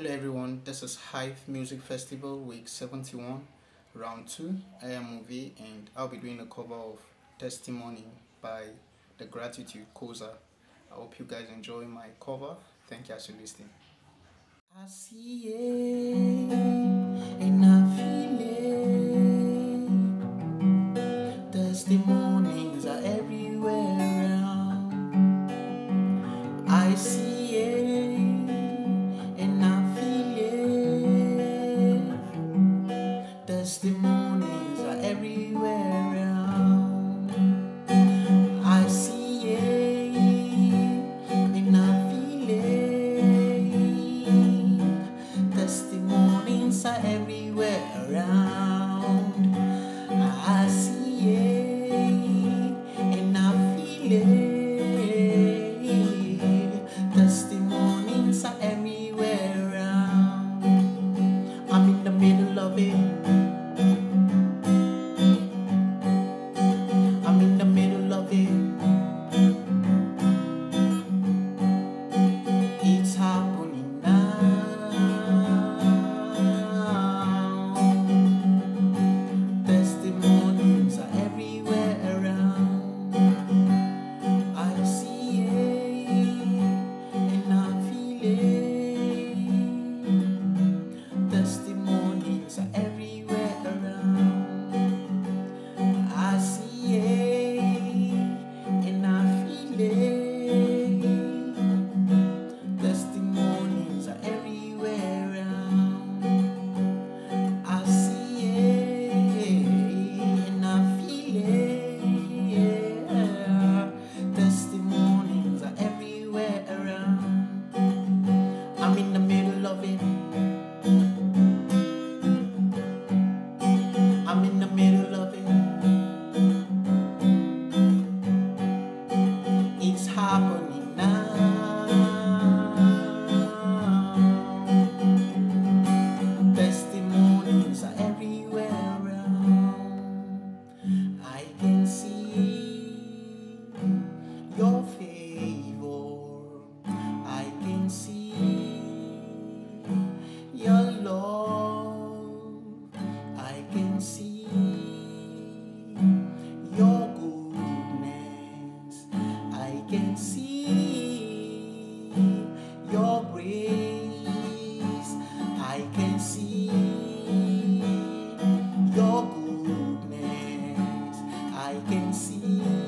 Hello everyone, this is Hive Music Festival week 71, round 2. I am Movie and I'll be doing a cover of Testimony by The Gratitude Coza. I hope you guys enjoy my cover. Thank you for listening. I see it and I feel it. Testimonies are everywhere around. I see are everywhere around. can see your grace. I can see your goodness. I can see.